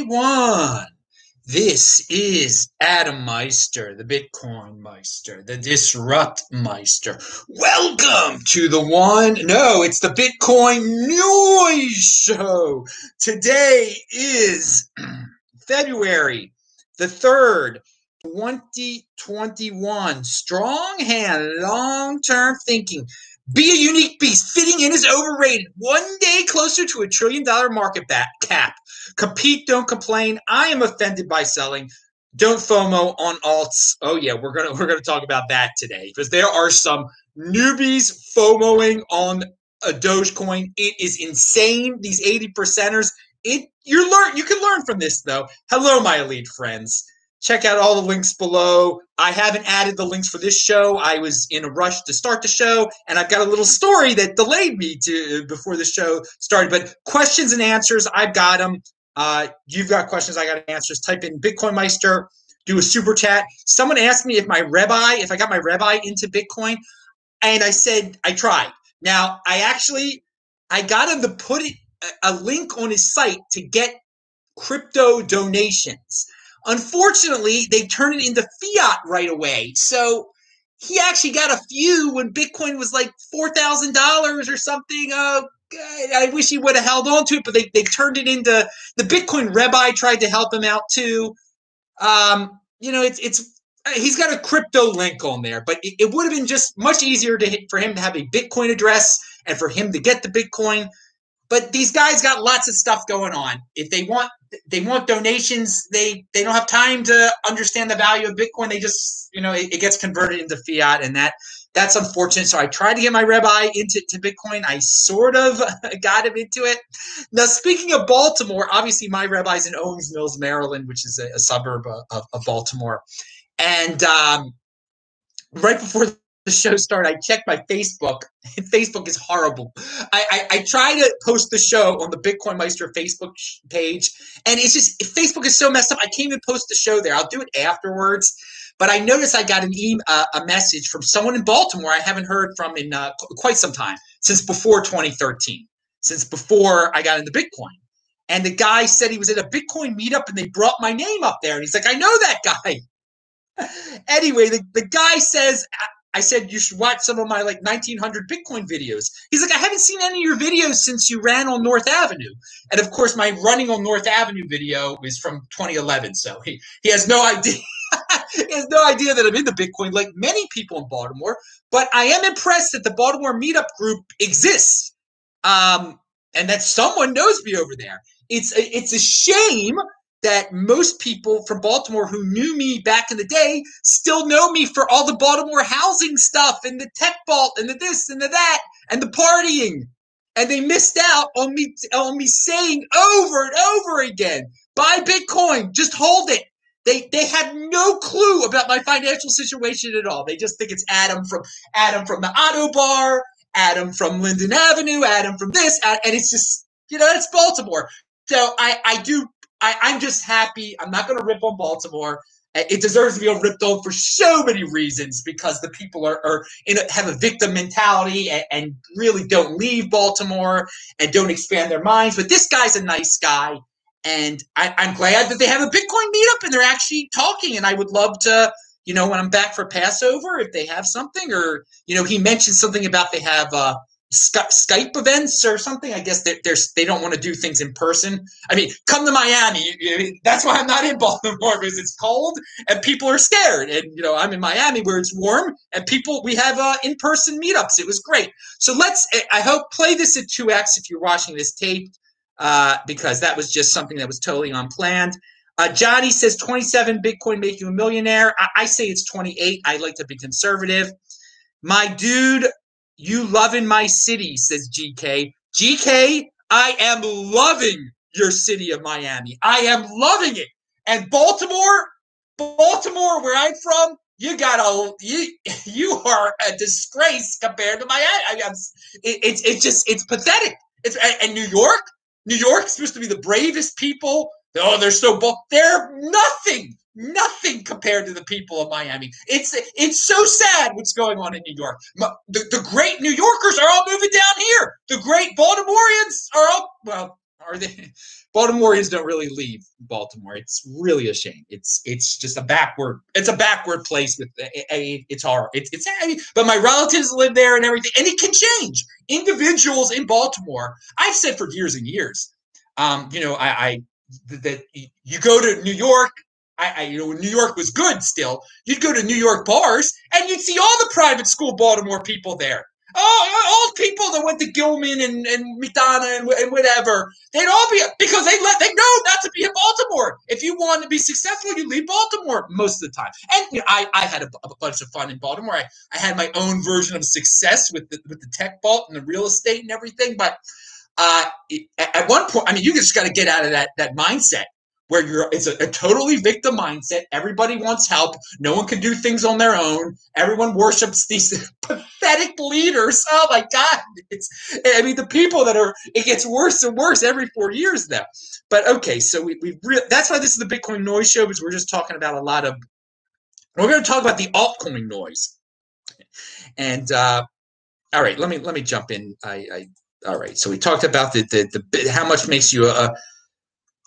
everyone. This is Adam Meister, the Bitcoin Meister, the Disrupt Meister. Welcome to the one, no, it's the Bitcoin Noise Show. Today is February the 3rd, 2021. Strong hand, long term thinking. Be a unique beast. Fitting in is overrated. One day closer to a trillion dollar market cap. Compete, don't complain. I am offended by selling. Don't FOMO on alts. Oh yeah, we're gonna we're gonna talk about that today because there are some newbies FOMOing on a Dogecoin. It is insane. These 80 percenters. It you learn you can learn from this though. Hello, my elite friends. Check out all the links below. I haven't added the links for this show. I was in a rush to start the show, and I've got a little story that delayed me to before the show started. But questions and answers, I've got them. Uh, you've got questions, I got answers. Type in Bitcoin Meister, do a super chat. Someone asked me if my Rebbe, if I got my Rebbe into Bitcoin, and I said I tried. Now I actually I got him to put a link on his site to get crypto donations. Unfortunately, they turned it into fiat right away. So he actually got a few when Bitcoin was like four thousand dollars or something. Uh, I wish he would have held on to it, but they, they turned it into the Bitcoin Rebbe tried to help him out too. Um, you know, it's it's he's got a crypto link on there, but it, it would have been just much easier to for him to have a Bitcoin address and for him to get the Bitcoin. But these guys got lots of stuff going on. If they want they want donations, they they don't have time to understand the value of Bitcoin. They just you know it, it gets converted into fiat, and that that's unfortunate. So I tried to get my Rebbe into to Bitcoin. I sort of got him into it. Now, speaking of Baltimore, obviously my Rebbe's in Owings Mills, Maryland, which is a, a suburb of, of, Baltimore. And um, right before the show started, I checked my Facebook. Facebook is horrible. I, I, I, try to post the show on the Bitcoin Meister Facebook page, and it's just Facebook is so messed up. I can't even post the show there. I'll do it afterwards. But I noticed I got an e- uh, a message from someone in Baltimore I haven't heard from in uh, quite some time, since before 2013, since before I got into Bitcoin. And the guy said he was at a Bitcoin meetup and they brought my name up there. And he's like, I know that guy. anyway, the, the guy says, I said, you should watch some of my like 1900 Bitcoin videos. He's like, I haven't seen any of your videos since you ran on North Avenue. And of course, my running on North Avenue video is from 2011. So he, he has no idea. he has no idea that I'm into Bitcoin, like many people in Baltimore. But I am impressed that the Baltimore Meetup Group exists, um, and that someone knows me over there. It's it's a shame that most people from Baltimore who knew me back in the day still know me for all the Baltimore housing stuff and the tech vault and the this and the that and the partying. And they missed out on me on me saying over and over again, buy Bitcoin, just hold it. They they had no clue about my financial situation at all. They just think it's Adam from Adam from the Ottobar, Adam from Linden Avenue, Adam from this, and it's just you know it's Baltimore. So I I do I I'm just happy. I'm not going to rip on Baltimore. It deserves to be ripped on for so many reasons because the people are, are in a, have a victim mentality and, and really don't leave Baltimore and don't expand their minds. But this guy's a nice guy and I, am glad that they have a Bitcoin meetup and they're actually talking. And I would love to, you know, when I'm back for Passover, if they have something, or you know, he mentioned something about they have uh, Skype events or something. I guess they're they don't want to do things in person. I mean, come to Miami. That's why I'm not in Baltimore because it's cold and people are scared. And you know, I'm in Miami where it's warm and people we have uh, in person meetups. It was great. So let's. I hope play this at two x if you're watching this tape uh, because that was just something that was totally unplanned. Uh, Johnny says 27 Bitcoin make you a millionaire. I, I say it's 28. I like to be conservative. My dude, you loving my city, says GK. GK, I am loving your city of Miami. I am loving it. And Baltimore, Baltimore, where I'm from, you got a you you are a disgrace compared to Miami. I mean, it, it's it's just it's pathetic. It's and New York, New York's supposed to be the bravest people. Oh, they're so bold. They're nothing, nothing compared to the people of Miami. It's it's so sad what's going on in New York. The, the great New Yorkers are all moving down here. The great Baltimoreans are all well. Are they? Baltimoreans don't really leave Baltimore. It's really a shame. It's it's just a backward. It's a backward place. With a, it's hard. It's it's. But my relatives live there and everything, and it can change. Individuals in Baltimore. I've said for years and years. Um, you know, I, I that you go to New York. I, I, you know, when New York was good still, you'd go to New York bars and you'd see all the private school Baltimore people there. Oh, old people that went to Gilman and, and and, and whatever, they'd all be because they let they know not to be in Baltimore. If you want to be successful, you leave Baltimore most of the time. And you know, I, I had a, a, bunch of fun in Baltimore. I, I had my own version of success with the with the TechBalt and the real estate and everything. But uh, at one point, I mean, you just got to get out of that that mindset where you're it's a, a, totally victim mindset. Everybody wants help. No one can do things on their own. Everyone worships these pathetic leaders. Oh my God. It's I mean the people that are it gets worse and worse every four years now. But okay, so we, we re- that's why this is the Bitcoin noise show, because we're just talking about a lot of we're going to talk about the altcoin noise. And uh all right, let me let me jump in. I, I all right. So we talked about the the, the how much makes you a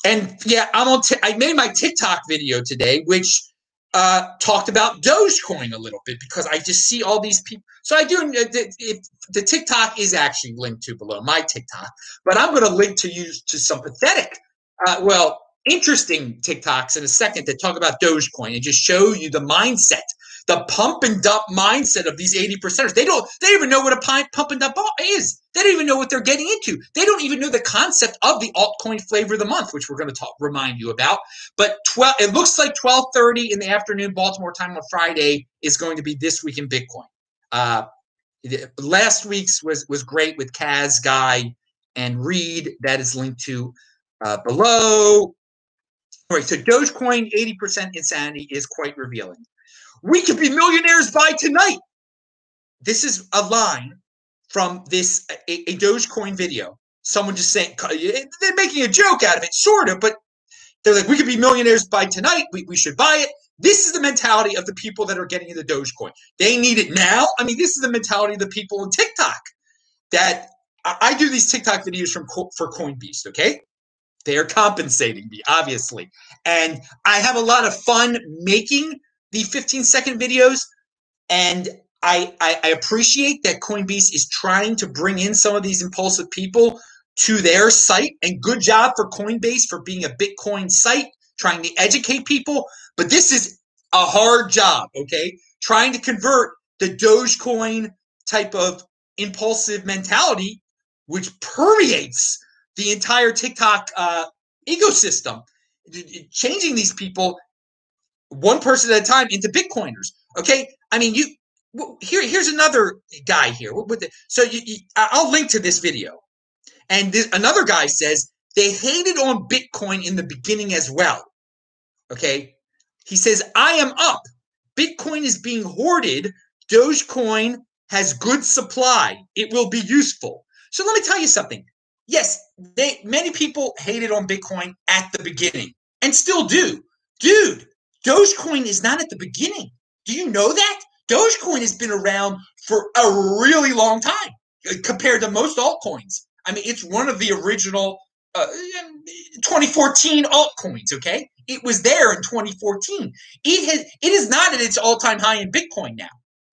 and yeah, I'm on. T- I made my TikTok video today, which uh, talked about Dogecoin a little bit because I just see all these people. So I do. Uh, the TikTok is actually linked to below my TikTok, but I'm going to link to you to some pathetic, uh, well, interesting TikToks in a second that talk about Dogecoin and just show you the mindset the pump and dump mindset of these 80 percenters. They don't they don't even know what a pump and dump is. They don't even know what they're getting into. They don't even know the concept of the altcoin flavor of the month, which we're going to talk remind you about. But 12 it looks like 12:30 in the afternoon Baltimore time on Friday is going to be this week in Bitcoin. Uh, last week's was was great with Kaz Guy and Reed. That is linked to uh, below. All right, so Dogecoin 80% insanity is quite revealing. We could be millionaires by tonight. This is a line from this a, a Dogecoin video. Someone just saying they're making a joke out of it, sort of, but they're like, we could be millionaires by tonight. We, we should buy it. This is the mentality of the people that are getting into Dogecoin. They need it now. I mean, this is the mentality of the people on TikTok that I, I do these TikTok videos from for CoinBeast. Okay, they are compensating me, obviously, and I have a lot of fun making the 15 second videos. And I, I, I appreciate that Coinbase is trying to bring in some of these impulsive people to their site. And good job for Coinbase for being a Bitcoin site, trying to educate people. But this is a hard job, okay? Trying to convert the Dogecoin type of impulsive mentality, which permeates the entire TikTok uh, ecosystem. Changing these people one person at a time into Bitcoiners. Okay, I mean you. Here, here's another guy here. So you, you, I'll link to this video, and this, another guy says they hated on Bitcoin in the beginning as well. Okay, he says I am up. Bitcoin is being hoarded. Dogecoin has good supply. It will be useful. So let me tell you something. Yes, they many people hated on Bitcoin at the beginning and still do. Dude, Dogecoin is not at the beginning. Do you know that? Dogecoin has been around for a really long time uh, compared to most altcoins. I mean, it's one of the original uh, 2014 altcoins. Okay, it was there in 2014. It has. It is not at its all-time high in Bitcoin now.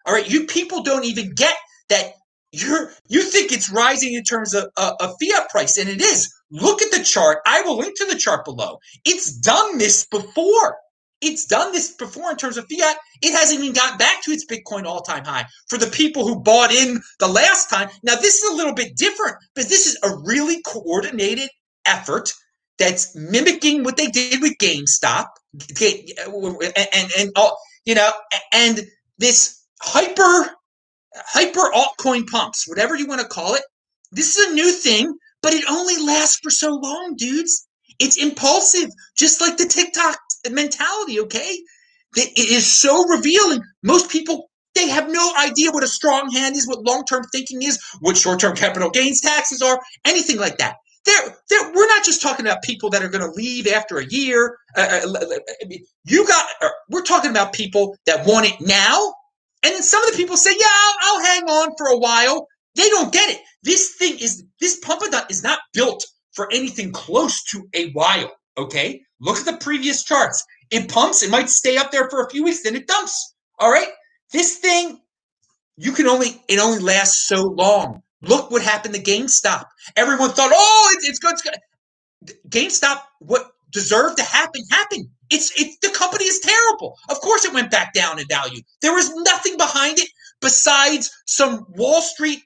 All right, you people don't even get that. You're you think it's rising in terms of a, a fiat price, and it is. Look at the chart. I will link to the chart below. It's done this before. It's done this before in terms of fiat. It hasn't even got back to its Bitcoin all time high for the people who bought in the last time. Now, this is a little bit different because this is a really coordinated effort that's mimicking what they did with GameStop and, and, and oh, you know, and this hyper, hyper altcoin pumps, whatever you want to call it. This is a new thing, but it only lasts for so long, dudes. It's impulsive, just like the TikTok mentality, okay? It is so revealing. Most people they have no idea what a strong hand is, what long-term thinking is, what short-term capital gains taxes are, anything like that. They're, they're, we're not just talking about people that are going to leave after a year. Uh, uh you got. Uh, we're talking about people that want it now, and some of the people say, "Yeah, I'll, I'll hang on for a while." They don't get it. This thing is this pump is not built for anything close to a while. Okay, look at the previous charts. It pumps. It might stay up there for a few weeks, then it dumps. All right, this thing you can only it only lasts so long. Look what happened to GameStop. Everyone thought, oh, it's, it's good. It's good. GameStop, what deserved to happen, happened. It's it, the company is terrible. Of course, it went back down in value. There was nothing behind it besides some Wall Street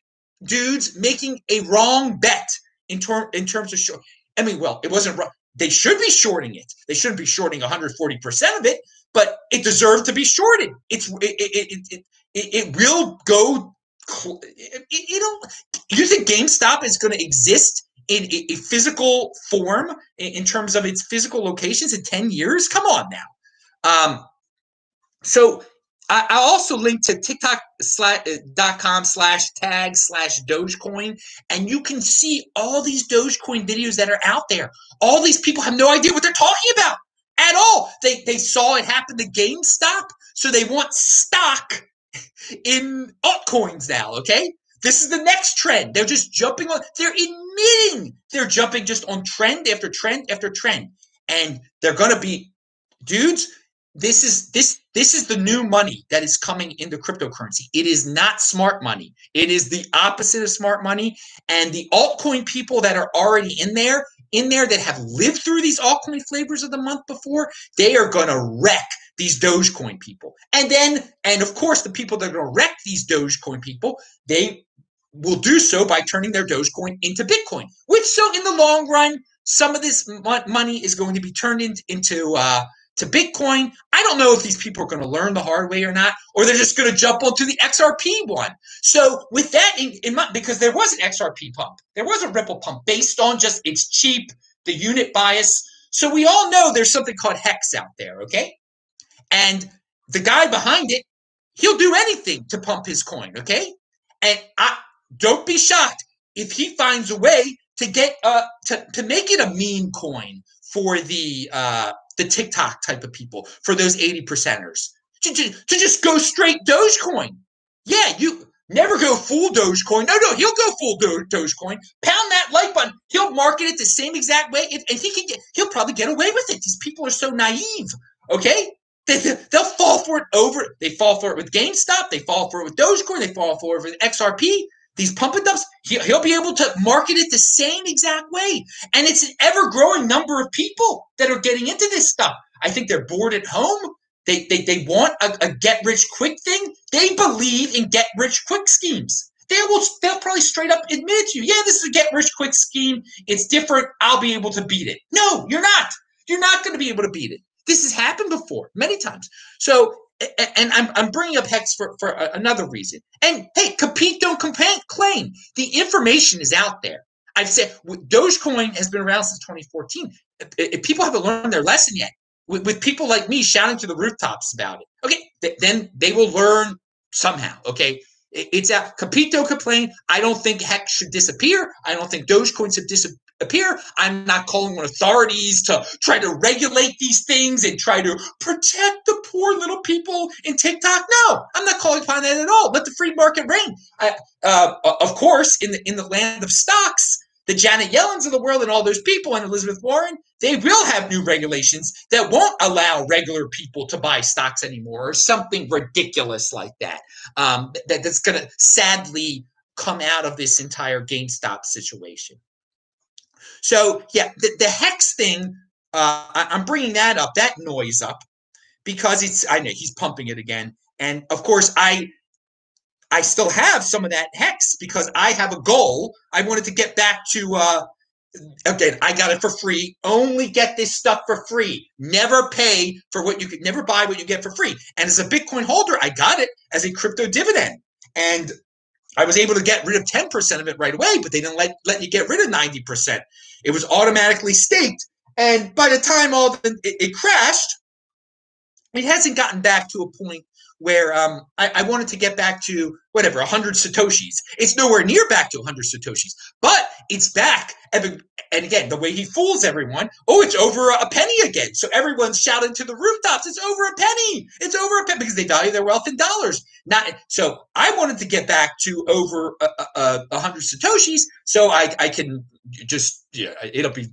dudes making a wrong bet in, ter- in terms of short. I mean, well, it wasn't wrong. They should be shorting it. They shouldn't be shorting 140% of it, but it deserved to be shorted. It's it it it, it, it will go. You know, you think GameStop is going to exist in a, physical form in, in, terms of its physical locations in 10 years? Come on now. Um, so I, I also link to TikTok.com uh, slash tag slash Dogecoin, and you can see all these Dogecoin videos that are out there. All these people have no idea what they're talking about at all. They they saw it happen to GameStop, so they want stock in altcoins now. Okay, this is the next trend. They're just jumping on. They're admitting they're jumping just on trend after trend after trend, and they're gonna be dudes this is this this is the new money that is coming into cryptocurrency. It is not smart money. It is the opposite of smart money. And the altcoin people that are already in there, in there that have lived through these altcoin flavors of the month before, they are to wreck these Dogecoin people. And then, and of course, the people that are to wreck these Dogecoin people, they will do so by turning their Dogecoin into Bitcoin. Which, so in the long run, some of this money is going to be turned into uh, to Bitcoin. I don't know if these people are going to learn the hard way or not, or they're just going to jump onto the XRP one. So with that in, in mind, because there was an XRP pump, there was a Ripple pump based on just it's cheap, the unit bias. So we all know there's something called Hex out there, okay? And the guy behind it, he'll do anything to pump his coin, okay? And I don't be shocked if he finds a way to get uh to, to make it a meme coin for the uh the TikTok type of people, for those 80 percenters, to, to, to just go straight Dogecoin. Yeah, you never go full Dogecoin. No, no, he'll go full Do- Dogecoin. Pound that like button. He'll market it the same exact way. If, if he can get, he'll probably get away with it. These people are so naive. Okay, they, they'll fall for it over. They fall for it with GameStop. They fall for it with Dogecoin. They fall for it with XRP these pump and dumps, he'll be able to market it the same exact way. And it's an ever growing number of people that are getting into this stuff. I think they're bored at home. They, they, they want a, a get rich quick thing. They believe in get rich quick schemes. They will they'll probably straight up admit to you, yeah, this is a get rich quick scheme. It's different. I'll be able to beat it. No, you're not. You're not going to be able to beat it. This has happened before many times. So and I'm, I'm bringing up Hex for, for another reason. And hey, compete, don't complain, claim. The information is out there. I've said Dogecoin has been around since 2014. If, people haven't learned their lesson yet, with, with, people like me shouting to the rooftops about it, okay, th- then they will learn somehow. Okay, it, it's out. Compete, don't complain. I don't think Hex should disappear. I don't think Dogecoin should disappear appear. I'm not calling on authorities to try to regulate these things and try to protect the poor little people in TikTok. No, I'm not calling upon that at all. Let the free market reign. I, uh, of course, in the in the land of stocks, the Janet Yellens of the world and all those people and Elizabeth Warren, they will have new regulations that won't allow regular people to buy stocks anymore or something ridiculous like that. Um, that that's going to sadly come out of this entire GameStop situation. So yeah, the, the hex thing, uh, I, I'm bringing that up, that noise up, because it's I know he's pumping it again, and of course I I still have some of that hex because I have a goal. I wanted to get back to uh again, I got it for free. Only get this stuff for free. Never pay for what you could never buy what you get for free. And as a Bitcoin holder, I got it as a crypto dividend. And I was able to get rid of 10% of it right away, but they didn't let, let you get rid of 90%. It was automatically staked. And by the time all the, it, it crashed, it hasn't gotten back to a point where um, I, I, wanted to get back to whatever 100 satoshis. It's nowhere near back to 100 satoshis, but it's back. And, again, the way he fools everyone, oh, it's over a penny again. So everyone's shouting to the rooftops, it's over a penny. It's over a penny because they value their wealth in dollars. Not so. I wanted to get back to over a, uh, 100 satoshis so I, I can just yeah it'll be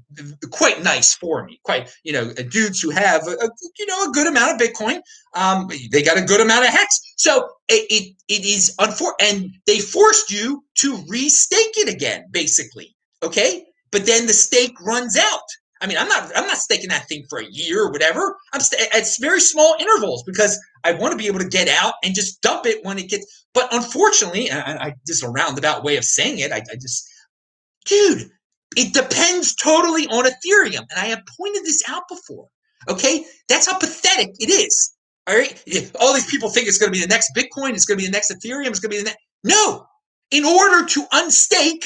quite nice for me quite you know dudes who have a, you know a good amount of bitcoin um they got a good amount of hex so it it, it is unfor and they forced you to restake it again basically okay but then the stake runs out I mean, I'm not I'm not staking that thing for a year or whatever. I'm st- at very small intervals because I want to be able to get out and just dump it when it gets. But unfortunately, I, I this is a roundabout way of saying it. I, I just, dude, it depends totally on Ethereum, and I have pointed this out before. Okay, that's how pathetic it is. All right, all these people think it's going to be the next Bitcoin, it's going to be the next Ethereum, it's going to be the next. No, in order to unstake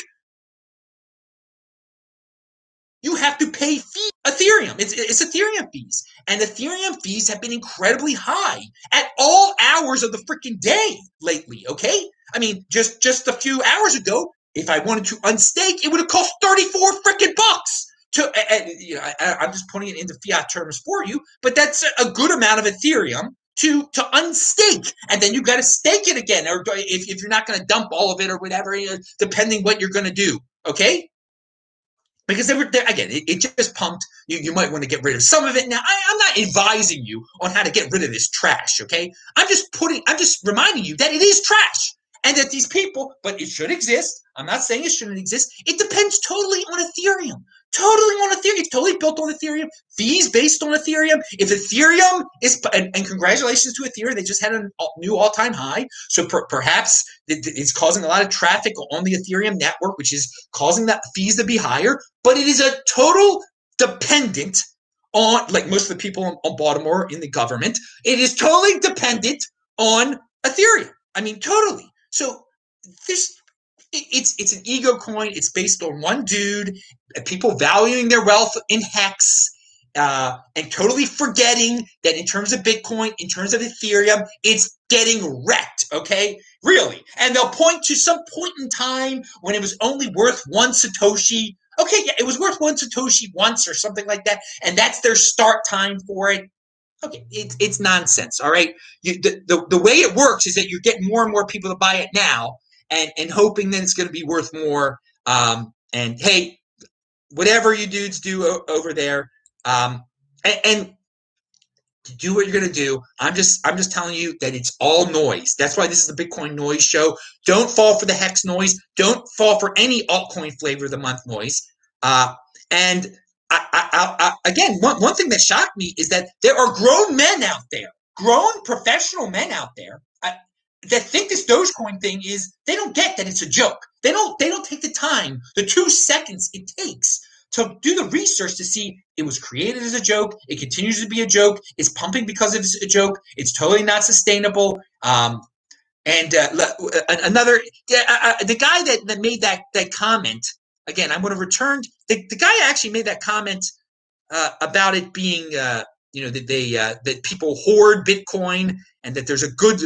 you have to pay fee Ethereum. It's, it's Ethereum fees. And Ethereum fees have been incredibly high at all hours of the freaking day lately, okay? I mean, just just a few hours ago, if I wanted to unstake, it would have cost 34 freaking bucks. To, and, you know, I, I'm just putting it into fiat terms for you, but that's a good amount of Ethereum to to unstake and then you've got to stake it again or if, if you're not going to dump all of it or whatever depending what you're going to do okay because they were there again. It, it, just pumped. You, you might want to get rid of some of it. Now, I, I'm not advising you on how to get rid of this trash. Okay, I'm just putting. I'm just reminding you that it is trash and that these people. But it should exist. I'm not saying it shouldn't exist. It depends totally on Ethereum. Totally on Ethereum. It's totally built on Ethereum. Fees based on Ethereum. If Ethereum is, and, and congratulations to Ethereum, they just had a new all time high. So per, perhaps it's causing a lot of traffic on the Ethereum network, which is causing that fees to be higher. But it is a total dependent on, like most of the people on Baltimore in the government, it is totally dependent on Ethereum. I mean, totally. So there's it's it's an ego coin. It's based on one dude, people valuing their wealth in hex, uh, and totally forgetting that in terms of Bitcoin, in terms of Ethereum, it's getting wrecked. Okay, really, and they'll point to some point in time when it was only worth one satoshi. Okay, yeah, it was worth one satoshi once or something like that, and that's their start time for it. Okay, it's it's nonsense. All right, you, the, the the way it works is that you get more and more people to buy it now, and and hoping that it's going to be worth more. Um, and hey, whatever you dudes do o- over there, um, and, and do what you're going to do. I'm just I'm just telling you that it's all noise. That's why this is the Bitcoin noise show. Don't fall for the hex noise. Don't fall for any altcoin flavor of the month noise. Uh, and I, I, I, again, one, one thing that shocked me is that there are grown men out there, grown professional men out there that think this Dogecoin thing is they don't get that it's a joke. They don't they don't take the time, the two seconds it takes to do the research to see it was created as a joke. It continues to be a joke. It's pumping because it's a joke. It's totally not sustainable. Um, and uh, another, uh, uh, the guy that, that made that that comment again, I'm going to return. The, the guy actually made that comment uh, about it being, uh, you know, that they uh, that people hoard Bitcoin and that there's a good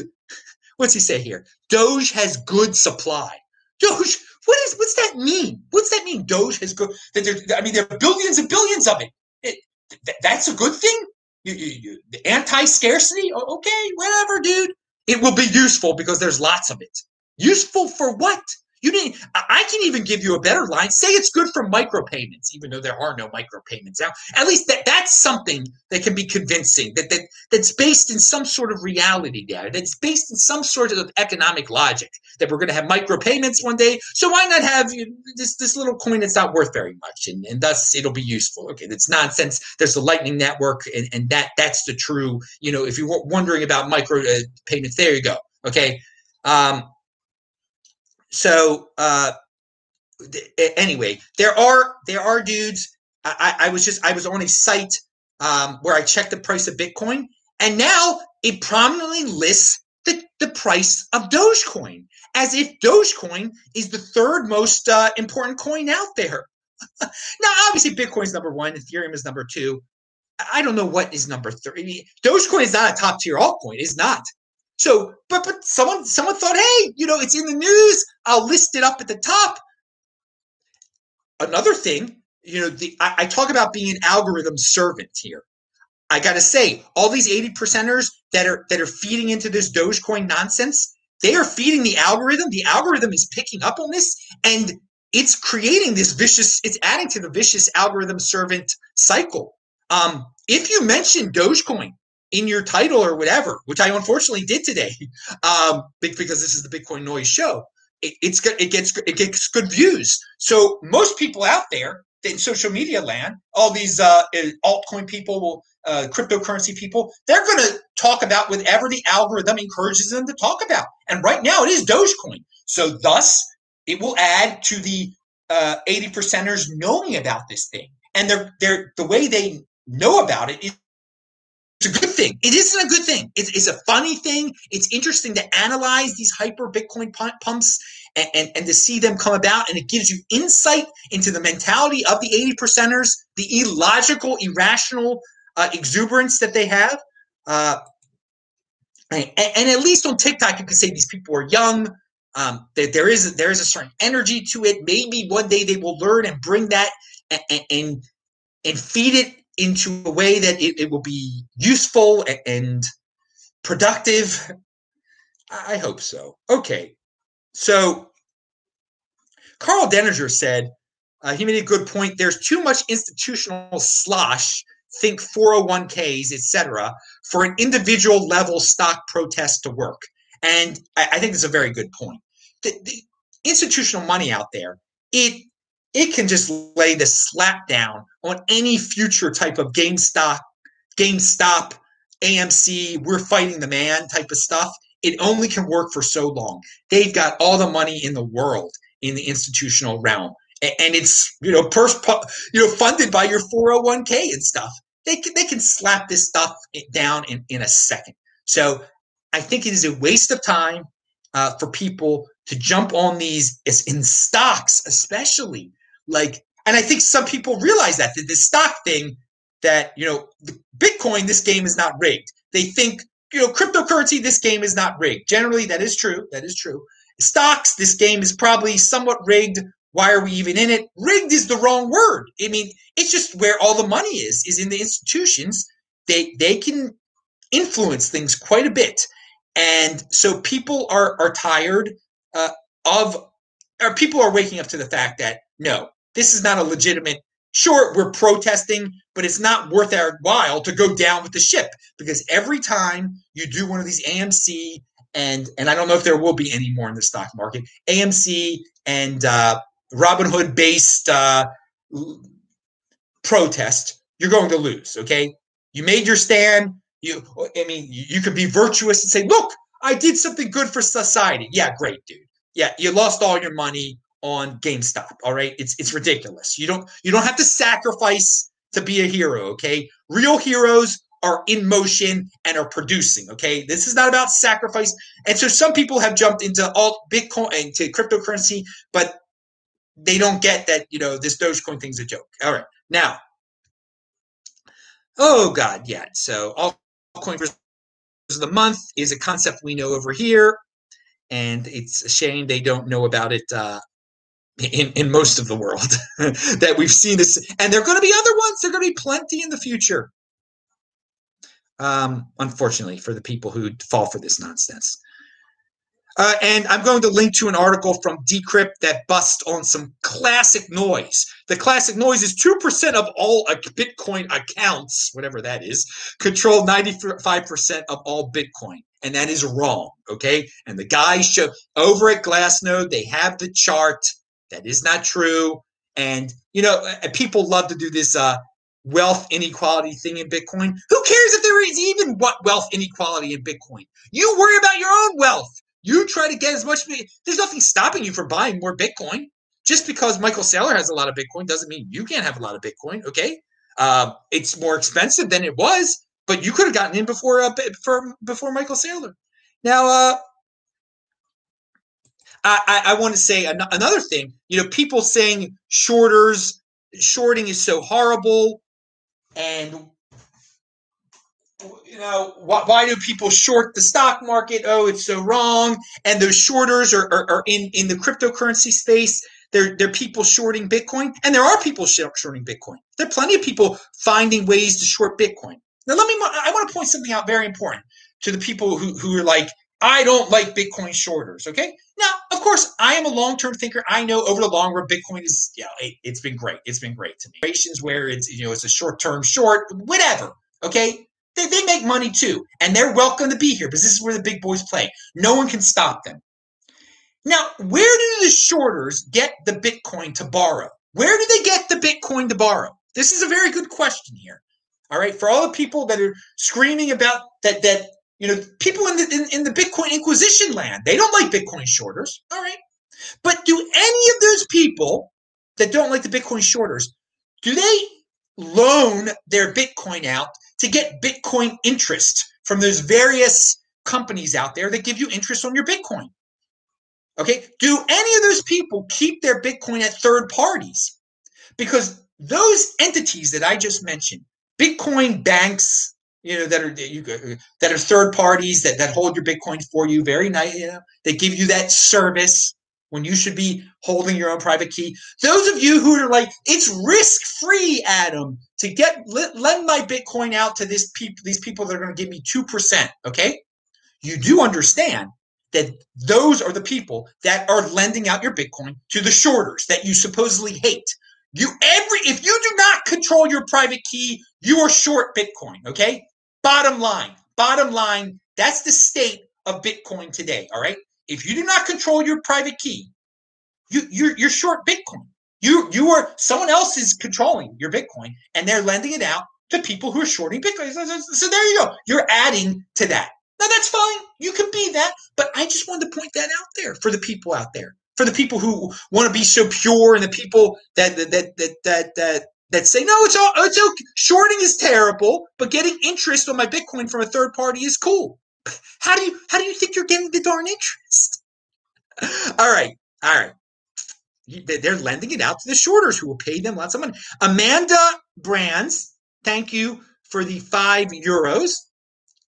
What's he say here? Doge has good supply. Doge, what is what's that mean? What's that mean? Doge has good. That there, I mean, there are billions and billions of it. it th- that's a good thing. You, you, you, anti-scarcity. Okay, whatever, dude. It will be useful because there's lots of it. Useful for what? You need. I can even give you a better line. Say it's good for micropayments, even though there are no micropayments now. At least that that's something that can be convincing. That that that's based in some sort of reality there. That's based in some sort of economic logic. That we're going to have micropayments one day. So why not have this this little coin that's not worth very much, and, and thus it'll be useful. Okay, that's nonsense. There's the Lightning Network, and, and that that's the true. You know, if you're wondering about micropayments, uh, there you go. Okay. Um, so uh, th- anyway, there are there are dudes. I, I was just I was on a site um, where I checked the price of Bitcoin, and now it prominently lists the, the price of Dogecoin as if Dogecoin is the third most uh, important coin out there. now, obviously, Bitcoin's number one, Ethereum is number two. I don't know what is number three. Dogecoin is not a top tier altcoin. It's not. So, but but someone someone thought, hey, you know, it's in the news. I'll list it up at the top. Another thing, you know, the I, I talk about being an algorithm servant here. I got to say, all these 80 percenters that are that are feeding into this Dogecoin nonsense, they are feeding the algorithm. The algorithm is picking up on this and it's creating this vicious, it's adding to the vicious algorithm servant cycle. Um, if you mention Dogecoin in your title or whatever, which I unfortunately did today, um, because this is the Bitcoin Noise show, it, it's it gets it gets good views. So most people out there in social media land, all these uh, altcoin people uh, cryptocurrency people, they're going to talk about whatever the algorithm encourages them to talk about. And right now it is Dogecoin. So thus, it will add to the uh, 80 percenters knowing about this thing. And they're, they're, the way they know about it is it's a good thing. It isn't a good thing. It's, it's a funny thing. It's interesting to analyze these hyper Bitcoin pumps and, and, and, to see them come about. And it gives you insight into the mentality of the 80 percenters, the illogical, irrational uh, exuberance that they have. Uh, and, and, at least on TikTok, you can say these people are young. Um, that there is there is a certain energy to it. Maybe one day they will learn and bring that and and, and feed it into a way that it, it will be useful and, productive. I hope so. Okay, so Karl Denninger said uh, he made a good point. There's too much institutional slosh think 401ks, etc., for an individual level stock protest to work. And I, I think it's a very good point. The, the, institutional money out there, it it can just lay the slap down on any future type of GameStop, GameStop, AMC, we're fighting the man type of stuff. It only can work for so long. They've got all the money in the world in the institutional realm and it's you know pers- you know funded by your 401k and stuff they can, they can slap this stuff down in, in a second so i think it is a waste of time uh, for people to jump on these in stocks especially like and i think some people realize that the, stock thing that you know bitcoin this game is not rigged they think you know cryptocurrency this game is not rigged generally that is true that is true stocks this game is probably somewhat rigged why are we even in it? Rigged is the wrong word. I mean, it's just where all the money is, is in the institutions. They they can influence things quite a bit. And so people are are tired uh, of or people are waking up to the fact that no, this is not a legitimate Sure, we're protesting, but it's not worth our while to go down with the ship because every time you do one of these AMC and and I don't know if there will be any more in the stock market, AMC and uh, Robinhood based uh, protest, you're going to lose. Okay, you made your stand. You, I mean, you could be virtuous and say, "Look, I did something good for society." Yeah, great, dude. Yeah, you lost all your money on GameStop. All right, it's it's ridiculous. You don't you don't have to sacrifice to be a hero. Okay, real heroes are in motion and are producing. Okay, this is not about sacrifice. And so some people have jumped into alt Bitcoin into cryptocurrency, but they don't get that you know this Dogecoin thing's a joke. All right, now, oh god, yeah. So altcoin of the month is a concept we know over here, and it's a shame they don't know about it uh, in in most of the world that we've seen this. And there are going to be other ones. There are going to be plenty in the future. Um, unfortunately, for the people who fall for this nonsense. Uh, and I'm going to link to an article from Decrypt that busts on some classic noise. The classic noise is 2% of all Bitcoin accounts, whatever that is, control 95% of all Bitcoin. And that is wrong. Okay. And the guys show over at Glassnode, they have the chart. That is not true. And, you know, people love to do this uh, wealth inequality thing in Bitcoin. Who cares if there is even what wealth inequality in Bitcoin? You worry about your own wealth. You try to get as much. There's nothing stopping you from buying more Bitcoin. Just because Michael Saylor has a lot of Bitcoin doesn't mean you can't have a lot of Bitcoin. Okay, uh, it's more expensive than it was, but you could have gotten in before uh, for, before Michael Saylor. Now, uh, I, I, want to say an- another thing. You know, people saying shorters, shorting is so horrible, and you know, why, why, do people short the stock market? Oh, it's so wrong. And those shorters are, are, are in, in the cryptocurrency space. There, there are people shorting Bitcoin, and there are people shorting Bitcoin. There are plenty of people finding ways to short Bitcoin. Now, let me, I want to point something out very important to the people who, who are like, I don't like Bitcoin shorters. Okay. Now, course, I am a long term thinker. I know over the long run, Bitcoin is, know, it, has been great. It's been great to me. Situations where it's, you know, it's a short term short, whatever. Okay. They, they make money too. And they're welcome to be here because this is where the big boys play. No one can stop them. Now, where do the shorters get the Bitcoin to borrow? Where do they get the Bitcoin to borrow? This is a very good question here. All right, for all the people that are screaming about that, that you know, people in the in, in the Bitcoin Inquisition land, they don't like Bitcoin shorters. All right, but do any of those people that don't like the Bitcoin shorters, do they loan their Bitcoin out to get Bitcoin interest from those various companies out there that give you interest on your Bitcoin? Okay, do any of those people keep their Bitcoin at third parties? Because those entities that I just mentioned, Bitcoin banks, you know, that are you that are third parties that, that hold your Bitcoin for you, very nice, you know, they give you that service when you should be holding your own private key. Those of you who are like, it's risk free, Adam, to get lend my Bitcoin out to this people, these people that are going to give me two percent. Okay, you do understand that those are the people that are lending out your Bitcoin to the shorters that you supposedly hate. You every if you do not control your private key, you are short Bitcoin. Okay. Bottom line. Bottom line. That's the state of Bitcoin today. All right. If you do not control your private key, you you're, you're short Bitcoin. You you are someone else is controlling your Bitcoin and they're lending it out to people who are shorting Bitcoin. So, so, so there you go. You're adding to that. Now that's fine. You can be that, but I just wanted to point that out there for the people out there, for the people who want to be so pure, and the people that that that that that, that, say no, it's all it's okay. Shorting is terrible, but getting interest on my Bitcoin from a third party is cool. How do you how do you think you're getting the darn interest? all right, all right. They're lending it out to the shorters who will pay them lots of money. Amanda Brands, thank you for the five euros.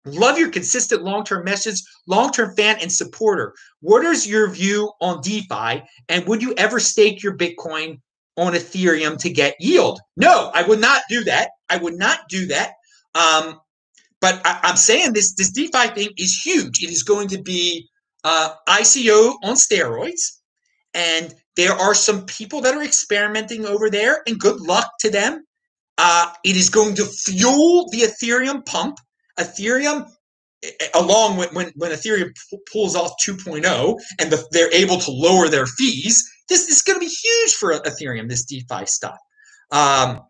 Love your consistent long term message, long term fan and supporter. What is your view on DeFi? And would you ever stake your Bitcoin on Ethereum to get yield? No, I would not do that. I would not do that. Um, but I, am saying this this DeFi thing is huge. It is going to be uh, ICO on steroids. And there are some people that are experimenting over there, and good luck to them. Uh, it is going to fuel the Ethereum pump. Ethereum, along with when, when Ethereum pulls off 2.0 and the, they're able to lower their fees, this, this is going to be huge for Ethereum, this DeFi stuff. Um,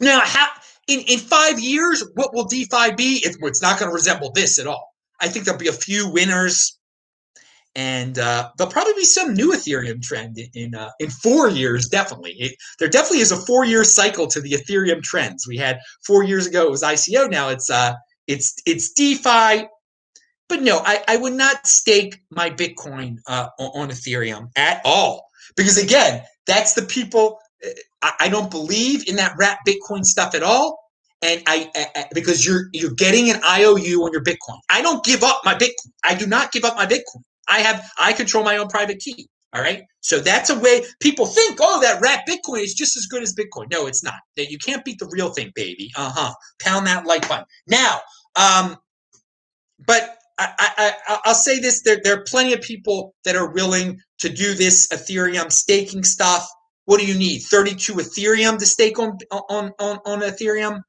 now, how, in, in five years, what will DeFi be? It, it's not going to resemble this at all. I think there'll be a few winners, and uh, there'll probably be some new Ethereum trend in in, uh, in four years. Definitely, it, there definitely is a four year cycle to the Ethereum trends. We had four years ago it was ICO. Now it's uh it's it's DeFi. But no, I, I would not stake my Bitcoin uh, on Ethereum at all because again, that's the people. Uh, I, I don't believe in that wrap Bitcoin stuff at all and I, I, because you're you're getting an IOU on your Bitcoin. I don't give up my Bitcoin. I do not give up my Bitcoin. I have I control my own private key. All right. So that's a way people think, oh, that rat Bitcoin is just as good as Bitcoin. No, it's not. That you can't beat the real thing, baby. Uh-huh. Pound that like button. Now, um, but I, I, I'll say this: there, there are plenty of people that are willing to do this Ethereum staking stuff. What do you need? 32 Ethereum to stake on on on, on Ethereum.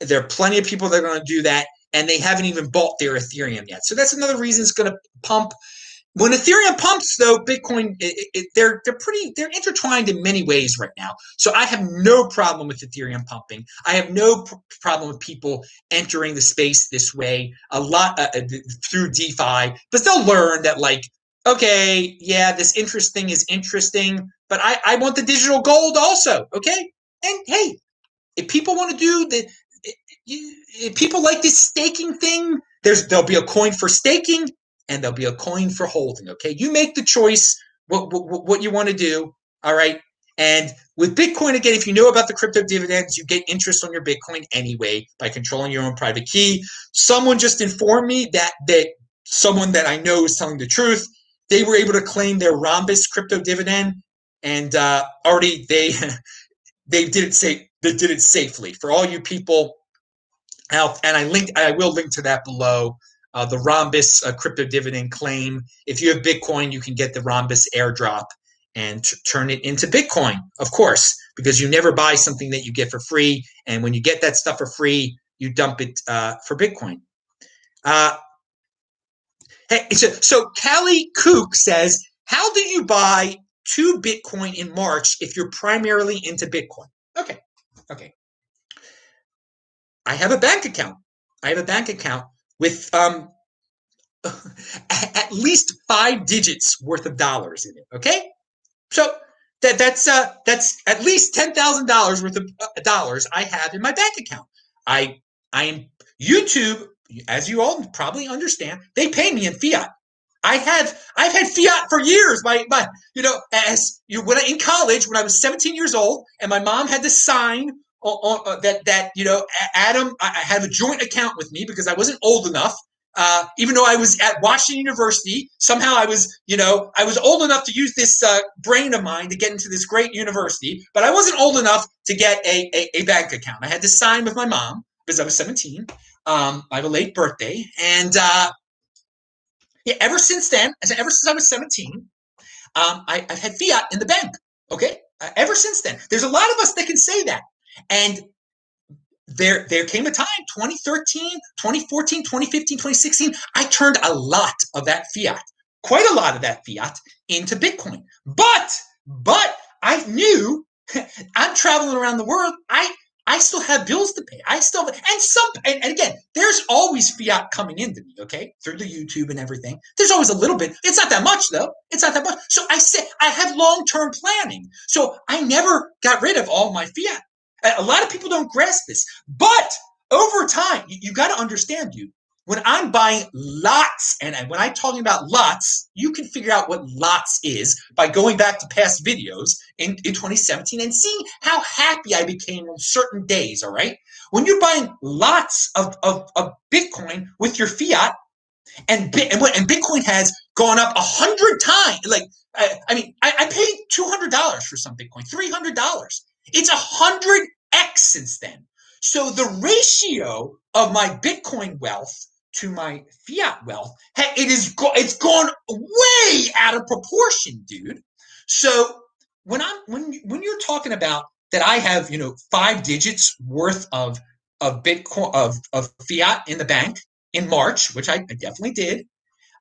There are plenty of people that are going to do that, and they haven't even bought their Ethereum yet. So that's another reason it's going to pump. When Ethereum pumps, though, Bitcoin it, it, they're they're pretty they're intertwined in many ways right now. So I have no problem with Ethereum pumping. I have no pr- problem with people entering the space this way a lot uh, uh through DeFi, but they'll learn that like okay, yeah, this interest thing is interesting, but I I want the digital gold also. Okay, and hey, if people want to do the you, people like this staking thing. There's there'll be a coin for staking and there'll be a coin for holding. Okay, you make the choice what what, what you want to do. All right. And with Bitcoin, again, if you know about the crypto dividends, you get interest on your Bitcoin anyway by controlling your own private key. Someone just informed me that that someone that I know is telling the truth. They were able to claim their Rhombus crypto dividend, and uh, already they they did it safe. they did it safely. For all you people out. and I linked, I will link to that below. Uh, the Rhombus uh, crypto dividend claim. If you have Bitcoin, you can get the Rhombus airdrop and t- turn it into Bitcoin, of course, because you never buy something that you get for free. And when you get that stuff for free, you dump it uh, for Bitcoin. Uh, hey, so, so Callie Kook says, How do you buy two Bitcoin in March if you're primarily into Bitcoin? Okay, okay. I have a bank account. I have a bank account with um, at least five digits worth of dollars in it. Okay, so that that's uh, that's at least ten thousand dollars worth of uh, dollars I have in my bank account. I I am YouTube, as you all probably understand, they pay me in fiat. I have I've had fiat for years. My my you know as you when I, in college when I was 17 years old and my mom had to sign uh, that that you know Adam I, I had a joint account with me because I wasn't old enough uh, even though I was at Washington University, somehow I was, you know, I was old enough to use this uh, brain of mine to get into this great university, but I wasn't old enough to get a, a, a bank account. I had to sign with my mom because I was 17. Um, I have a late birthday. And uh, yeah, ever since then, ever since I was 17, um, I, have had fiat in the bank. Okay. Uh, ever since then, there's a lot of us that can say that. And there there came a time 2013 2014 2015 2016 i turned a lot of that fiat quite a lot of that fiat into bitcoin. But but i knew i'm traveling around the world. I i still have bills to pay. I still and some and, and again there's always fiat coming into me okay? Through the youtube and everything. There's always a little bit. It's not that much though. It's not that much. So i said i have long-term planning. So i never got rid of all my fiat a lot of people don't grasp this, but over time, you, you got to understand you. When I'm buying lots, and when I'm talking about lots, you can figure out what lots is by going back to past videos in, in 2017 and seeing how happy I became on certain days. All right. When you're buying lots of, of, of Bitcoin with your fiat, and, and, and Bitcoin has gone up a hundred times. Like, I, I mean, I, I paid $200 for some Bitcoin, $300. It's a hundred X since then. So the ratio of my Bitcoin wealth to my fiat wealth, it is it's gone way out of proportion, dude. So when I'm when when you're talking about that, I have you know five digits worth of of Bitcoin of of fiat in the bank in March, which I, I definitely did.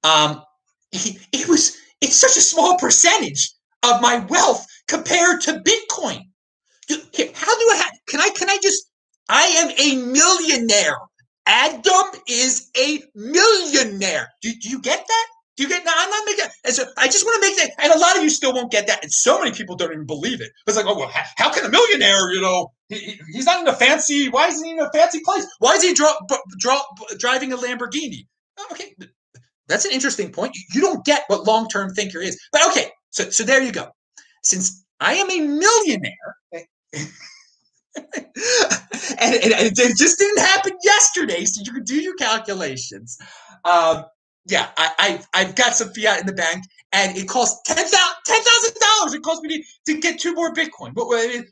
Um, it, it was it's such a small percentage of my wealth compared to Bitcoin. How do I have, can I can I just I am a millionaire. Adam is a millionaire. Do, do you get that? Do you get? Now I'm not making. And so I just want to make that. And a lot of you still won't get that. And so many people don't even believe it. It's like, oh well, how, how can a millionaire? You know, he, he's not in a fancy. Why isn't he in a fancy place? Why is he draw, draw, driving a Lamborghini? Oh, okay, that's an interesting point. You don't get what long term thinker is. But okay, so so there you go. Since I am a millionaire, eh, and, and, it just didn't happen yesterday, so you can do your calculations. Um, yeah, I, I have got some fiat in the bank, and it costs ten thousand dollars. It cost me to, to get two more Bitcoin. But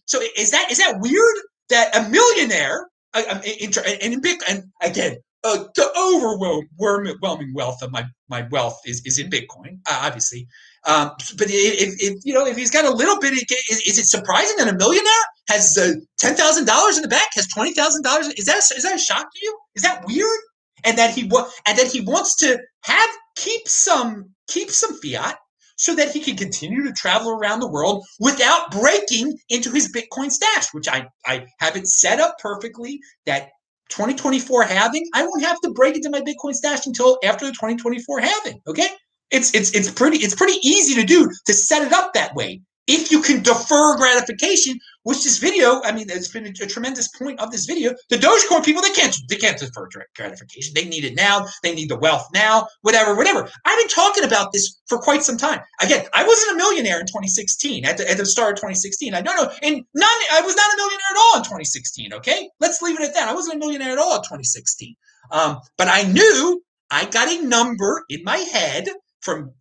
so is that is that weird that a millionaire um, in, in, in Bitcoin and again uh, the overwhelming wealth of my my wealth is is in Bitcoin, uh, obviously. Um, but if, if, you know if he's got a little bit, is, is it surprising that a millionaire has uh, ten thousand dollars in the bank, has twenty thousand dollars? Is that is that a shock to you? Is that weird? And that he and that he wants to have keep some keep some fiat so that he can continue to travel around the world without breaking into his Bitcoin stash, which I I have it set up perfectly that 2024 halving, I won't have to break into my Bitcoin stash until after the 2024 halving. Okay. It's it's it's pretty it's pretty easy to do to set it up that way if you can defer gratification, which this video, I mean, it's been a, a, tremendous point of this video. The Dogecoin people, they can't they can't defer gratification. They need it now. They need the wealth now. Whatever, whatever. I've been talking about this for quite some time. Again, I wasn't a millionaire in 2016 at the, at the start of 2016. I don't know, and not I was not a millionaire at all in 2016. Okay, let's leave it at that. I wasn't a millionaire at all in 2016. Um, but I knew I got a number in my head from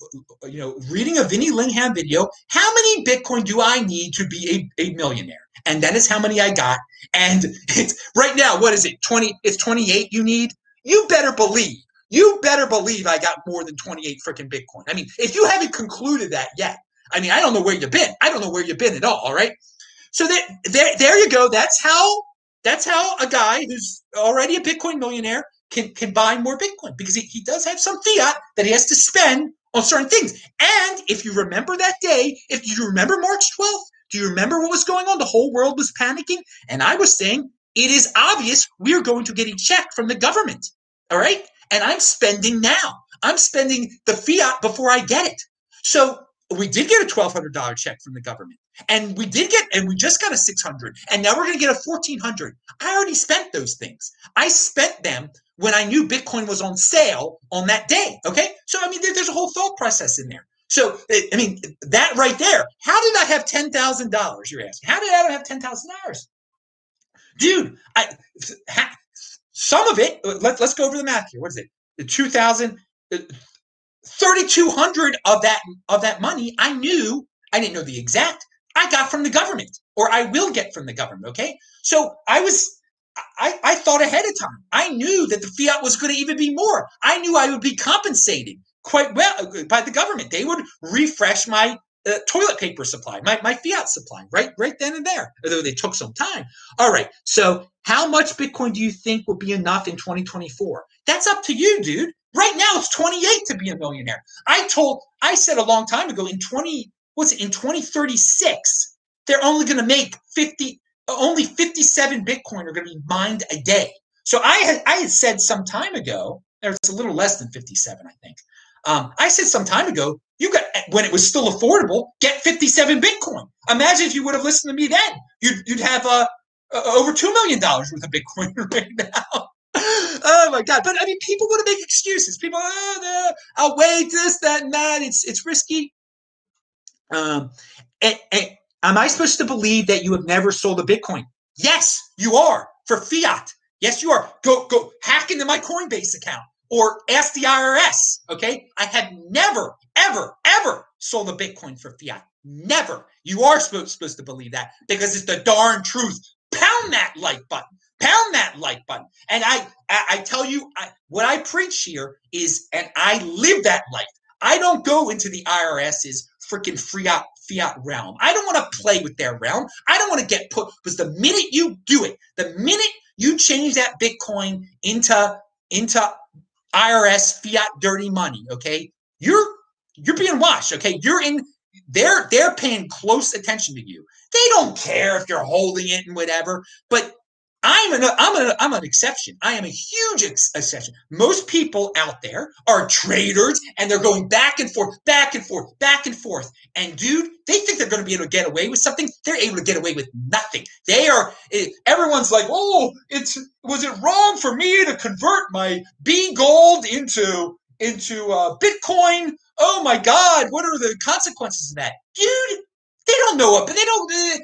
you know reading a Vinny Lingham video, how many Bitcoin do I need to be a, a millionaire? And that is how many I got. And it's right now, what is it? 20, it's 28 you need. You better believe you better believe I got more than 28 freaking Bitcoin. I mean, if you haven't concluded that yet, I mean, I don't know where you've been. I don't know where you've been at all. All right. So that there, there you go. That's how that's how a guy who's already a Bitcoin millionaire can can buy more Bitcoin because he, he does have some fiat that he has to spend on certain things. And if you remember that day, if you remember March 12th, do you remember what was going on? The whole world was panicking. And I was saying, it is obvious we are going to get a check from the government. All right. And I'm spending now. I'm spending the fiat before I get it. So we did get a $1,200 check from the government. And we did get, and we just got a 600 and now we're going to get a 1400 I already spent those things. I spent them when I knew Bitcoin was on sale on that day. Okay. So, I mean, there, there's a whole thought process in there. So, eh, I mean, that right there, how did I have $10,000? You're asking, how did I have $10,000? Dude, I, ha, some of it, uh, let, let's go over the math here. What is it? The 2000, uh, 3200 of that, of that money, I knew, I didn't know the exact, I got from the government or I will get from the government. Okay. So I was, I, I thought ahead of time. I knew that the fiat was going to even be more. I knew I would be compensated quite well uh, by the government. They would refresh my uh, toilet paper supply, my, my fiat supply, right, right then and there. Although they took some time. All right. So, how much Bitcoin do you think will be enough in 2024? That's up to you, dude. Right now, it's 28 to be a millionaire. I told, I said a long time ago in 20, what's it, in 2036, they're only going to make 50, only 57 Bitcoin are going to be mined a day. So I had, I had said some time ago, or it's a little less than 57, I think. Um, I said some time ago, you got when it was still affordable, get 57 Bitcoin. Imagine if you would have listened to me then. You'd, you'd have uh, uh, over $2 million worth of Bitcoin right now. oh my God. But I mean, people want to make excuses. People, oh, I'll wait this, that, and that. It's, it's risky. Um, and, and am I supposed to believe that you have never sold a Bitcoin? Yes, you are for fiat. Yes, you are. Go, go hack into my Coinbase account or ask the IRS. Okay. I have never, ever, ever sold a Bitcoin for fiat. Never. You are supposed, to believe that because it's the darn truth. Pound that like button. Pound that like button. And I, I, I tell you, I, what I preach here is, and I live that life. I don't go into the IRS's freaking fiat fiat realm. I don't want to play with their realm. I don't want to get put because the minute you do it, the minute you change that Bitcoin into into IRS fiat dirty money, okay? You're you're being watched, okay? You're in they're they're paying close attention to you. They don't care if you're holding it and whatever, but I'm an I'm an I'm an exception. I am a huge ex- exception. Most people out there are traders and they're going back and forth, back and forth, back and forth. And dude, they think they're going to be able to get away with something. They're able to get away with nothing. They are. It, eh, everyone's like, oh, it's was it wrong for me to convert my B gold into into uh, Bitcoin? Oh my God, what are the consequences of that, dude? They don't know it, but they don't. Uh,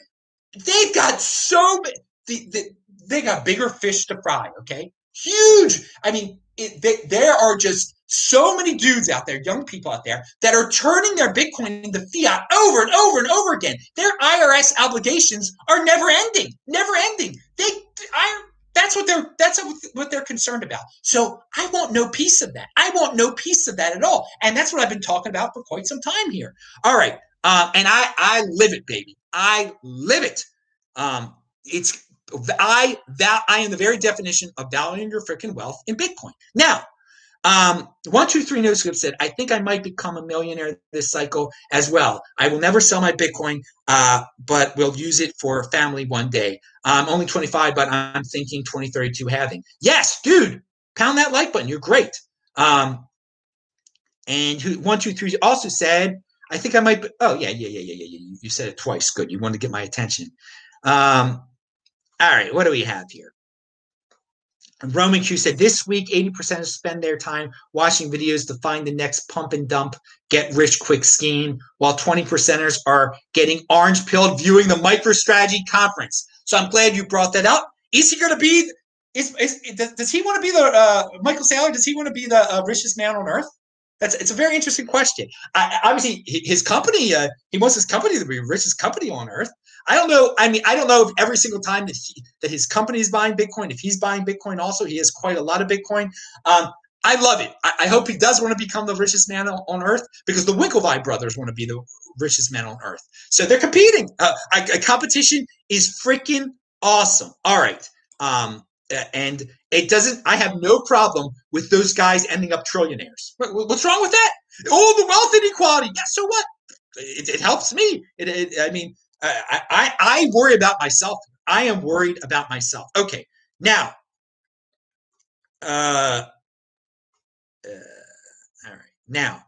they've got so the, the they got bigger fish to fry. Okay, huge. I mean, it, they, there are just so many dudes out there, young people out there, that are turning their Bitcoin into fiat over and over and over again. Their IRS obligations are never ending, never ending. They, I, that's what they're that's what they're concerned about. So I want no piece of that. I want no piece of that at all. And that's what I've been talking about for quite some time here. All right, uh, and I I live it, baby. I live it. Um, it's I that I am the very definition of valuing your freaking wealth in Bitcoin. Now, um, one, two, three Noscript said, I think I might become a millionaire this cycle as well. I will never sell my Bitcoin, uh, but will use it for family one day. I'm only 25, but I'm thinking 2032 halving. Yes, dude, pound that like button. You're great. Um, and who, one, two, three also said, I think I might. Be, oh yeah, yeah, yeah, yeah, yeah, yeah. You said it twice. Good. You wanted to get my attention. Um, all right, what do we have here? Roman Q said this week, 80% spend their time watching videos to find the next pump and dump, get rich quick scheme, while 20 percenters are getting orange pilled viewing the MicroStrategy conference. So I'm glad you brought that up. Is he going to be? Is, is, does does he want to be the uh, Michael Saylor? Does he want to be the uh, richest man on earth? That's it's a very interesting question. I, obviously, his company uh, he wants his company to be the richest company on earth. I don't know. I mean, I don't know if every single time that he, that his company is buying Bitcoin, if he's buying Bitcoin also, he has quite a lot of Bitcoin. Um, I love it. I, I, hope he does want to become the richest man on, earth because the Winklevi brothers want to be the richest man on earth. So they're competing. Uh, competition is freaking awesome. All right. Um, and it doesn't, I have no problem with those guys ending up trillionaires. What's wrong with that? Oh, the wealth inequality. Yeah, so what? It, it helps me. It, it, I mean, I, I, I worry about myself. I am worried about myself. Okay. Now, uh, uh, all right. Now,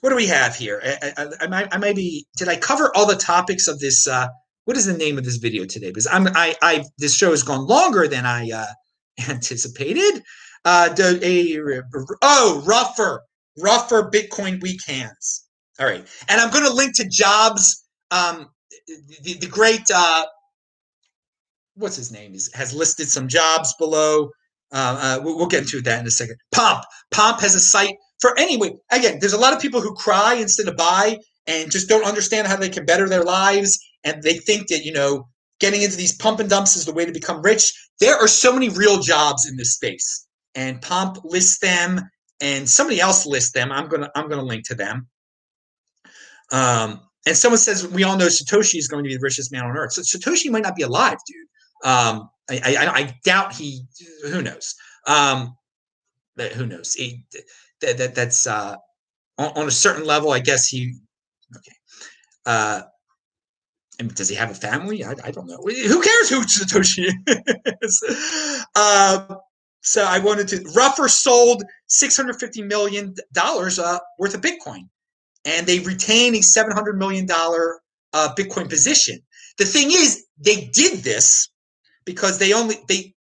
what do we have here? I, I, I, might, I might be. Did I cover all the topics of this? Uh, what is the name of this video today? Because I'm, I, I, this show has gone longer than I uh, anticipated. Uh, a, oh, Ruffer, Ruffer Bitcoin weak hands. All right, and I'm going to link to Jobs. Um, the, the great, uh, what's his name? Is has listed some jobs below. Uh, uh, we'll, get into that in a second. Pomp. Pomp has a site for anyway. Again, there's a lot of people who cry instead of buy and just don't understand how they can better their lives. And they think that, you know, getting into these pump and dumps is the way to become rich. There are so many real jobs in this space. And Pomp lists them and somebody else lists them. I'm gonna I'm gonna link to them. Um, and someone says we all know Satoshi is going to be the richest man on earth. So Satoshi might not be alive, dude. Um, I, I, I doubt he. Who knows? Um, who knows? He, that, that that's uh, on, on, a certain level. I guess he. Okay. Uh, and does he have a family? I, I don't know. Who cares who Satoshi is? uh, so I wanted to. Ruffer sold six hundred fifty million dollars uh, worth of Bitcoin, and they retain a seven hundred million dollar uh, Bitcoin position. The thing is, they did this because they only they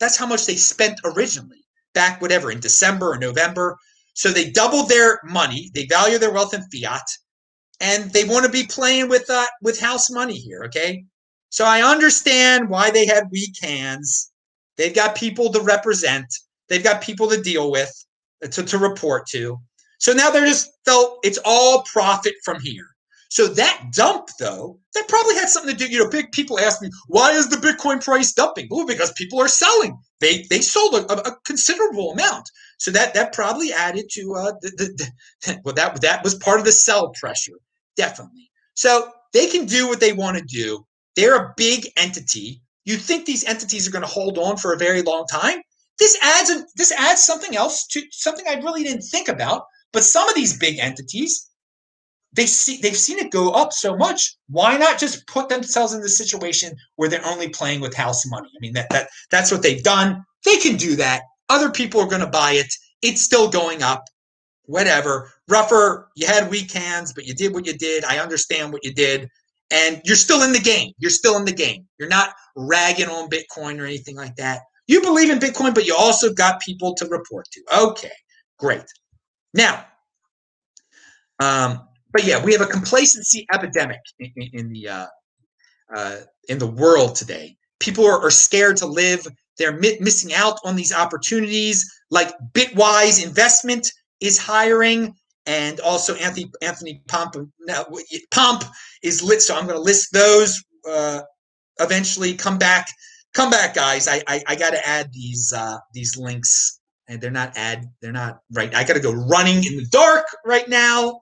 that's how much they spent originally back whatever in December or November. So they doubled their money, they value their wealth in fiat, and they want to be playing with uh, with house money here. Okay, so I understand why they had weak hands. They've got people to represent. They've got people to deal with, uh, to, to report to. So now they're just felt it's all profit from here. So that dump, though, that probably had something to do. You know, big people ask me, why is the Bitcoin price dumping? Well, because people are selling. They they sold a, a considerable amount. So that that probably added to uh, the, the, the well that that was part of the sell pressure, definitely. So they can do what they want to do. They're a big entity. You think these entities are going to hold on for a very long time? This adds a, this adds something else to something I really didn't think about. But some of these big entities, they see they've seen it go up so much. Why not just put themselves in the situation where they're only playing with house money? I mean that that that's what they've done. They can do that. Other people are going to buy it. It's still going up. Whatever. Ruffer, you had weak hands, but you did what you did. I understand what you did. And you're still in the game. You're still in the game. You're not ragging on Bitcoin or anything like that. You believe in Bitcoin, but you also got people to report to. Okay, great. Now, um, but yeah, we have a complacency epidemic in, in the uh, uh, in the world today. People are, are scared to live. They're mi- missing out on these opportunities. Like Bitwise Investment is hiring, and also Anthony Anthony Pomp. Now, Pomp is lit, so I'm going to list those uh, eventually. Come back, come back, guys. I I, I got to add these uh, these links, and they're not ad. They're not right. I got to go running in the dark right now.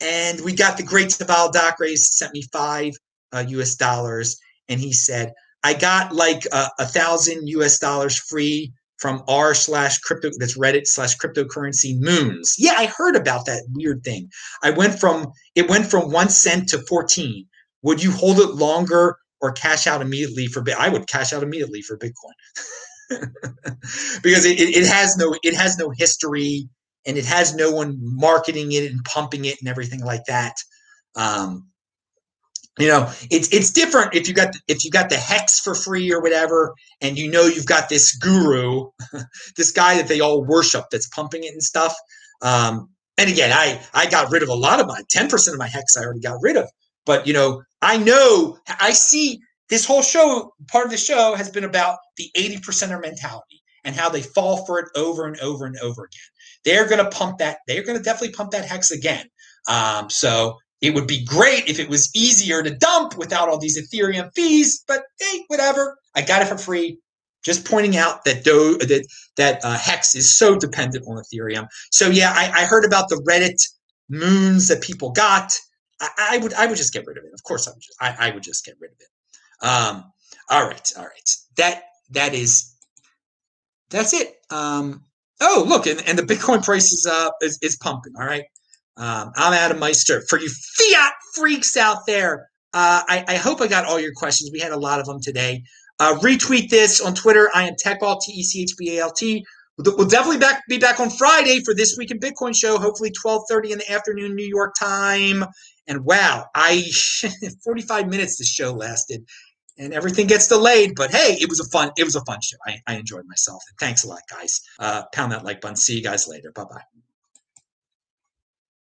And we got the great Saval Docrace sent me five uh, US dollars. And he said, I got like a, a thousand US dollars free from r slash crypto that's reddit slash cryptocurrency moons. Yeah i heard about that weird thing. I went from it went from one cent to 14 would you hold it longer or cash out immediately for i would cash out immediately for bitcoin. Because it, it, has no it has no history and it has no one marketing it and pumping it and everything like that. Um, you know, it's it's different if you got if you got the hex for free or whatever, and you know you've got this guru, this guy that they all worship that's pumping it and stuff. Um, and again, I I got rid of a lot of my ten percent of my hex. I already got rid of, but you know, I know I see this whole show. Part of the show has been about the eighty percenter mentality and how they fall for it over and over and over again. They're going to pump that. They're going to definitely pump that hex again. Um, so it would be great if it was easier to dump without all these Ethereum fees, but hey, whatever. I got it for free. just pointing out that Do, that that uh, Hex is so dependent on Ethereum. So yeah, I, I heard about the Reddit moons that people got. I, I, would I would just get rid of it. Of course, I would. Just, I, I would just get rid of it. Um, all right, all right. That that is that's it. Um, oh, look, and, and the Bitcoin price is uh is, is pumping. All right. Um, I'm Adam Meister. For you fiat freaks out there, uh, I, I hope I got all your questions. We had a lot of them today. Uh, retweet this on Twitter. I am TechBalt, T E C H B A L T. We'll definitely back, be back on Friday for this week in Bitcoin show. Hopefully, twelve thirty in the afternoon, New York time. And wow, I forty five minutes this show lasted, and everything gets delayed. But hey, it was a fun it was a fun show. I, I enjoyed myself. And thanks a lot, guys. Uh, pound that like button. See you guys later. Bye bye.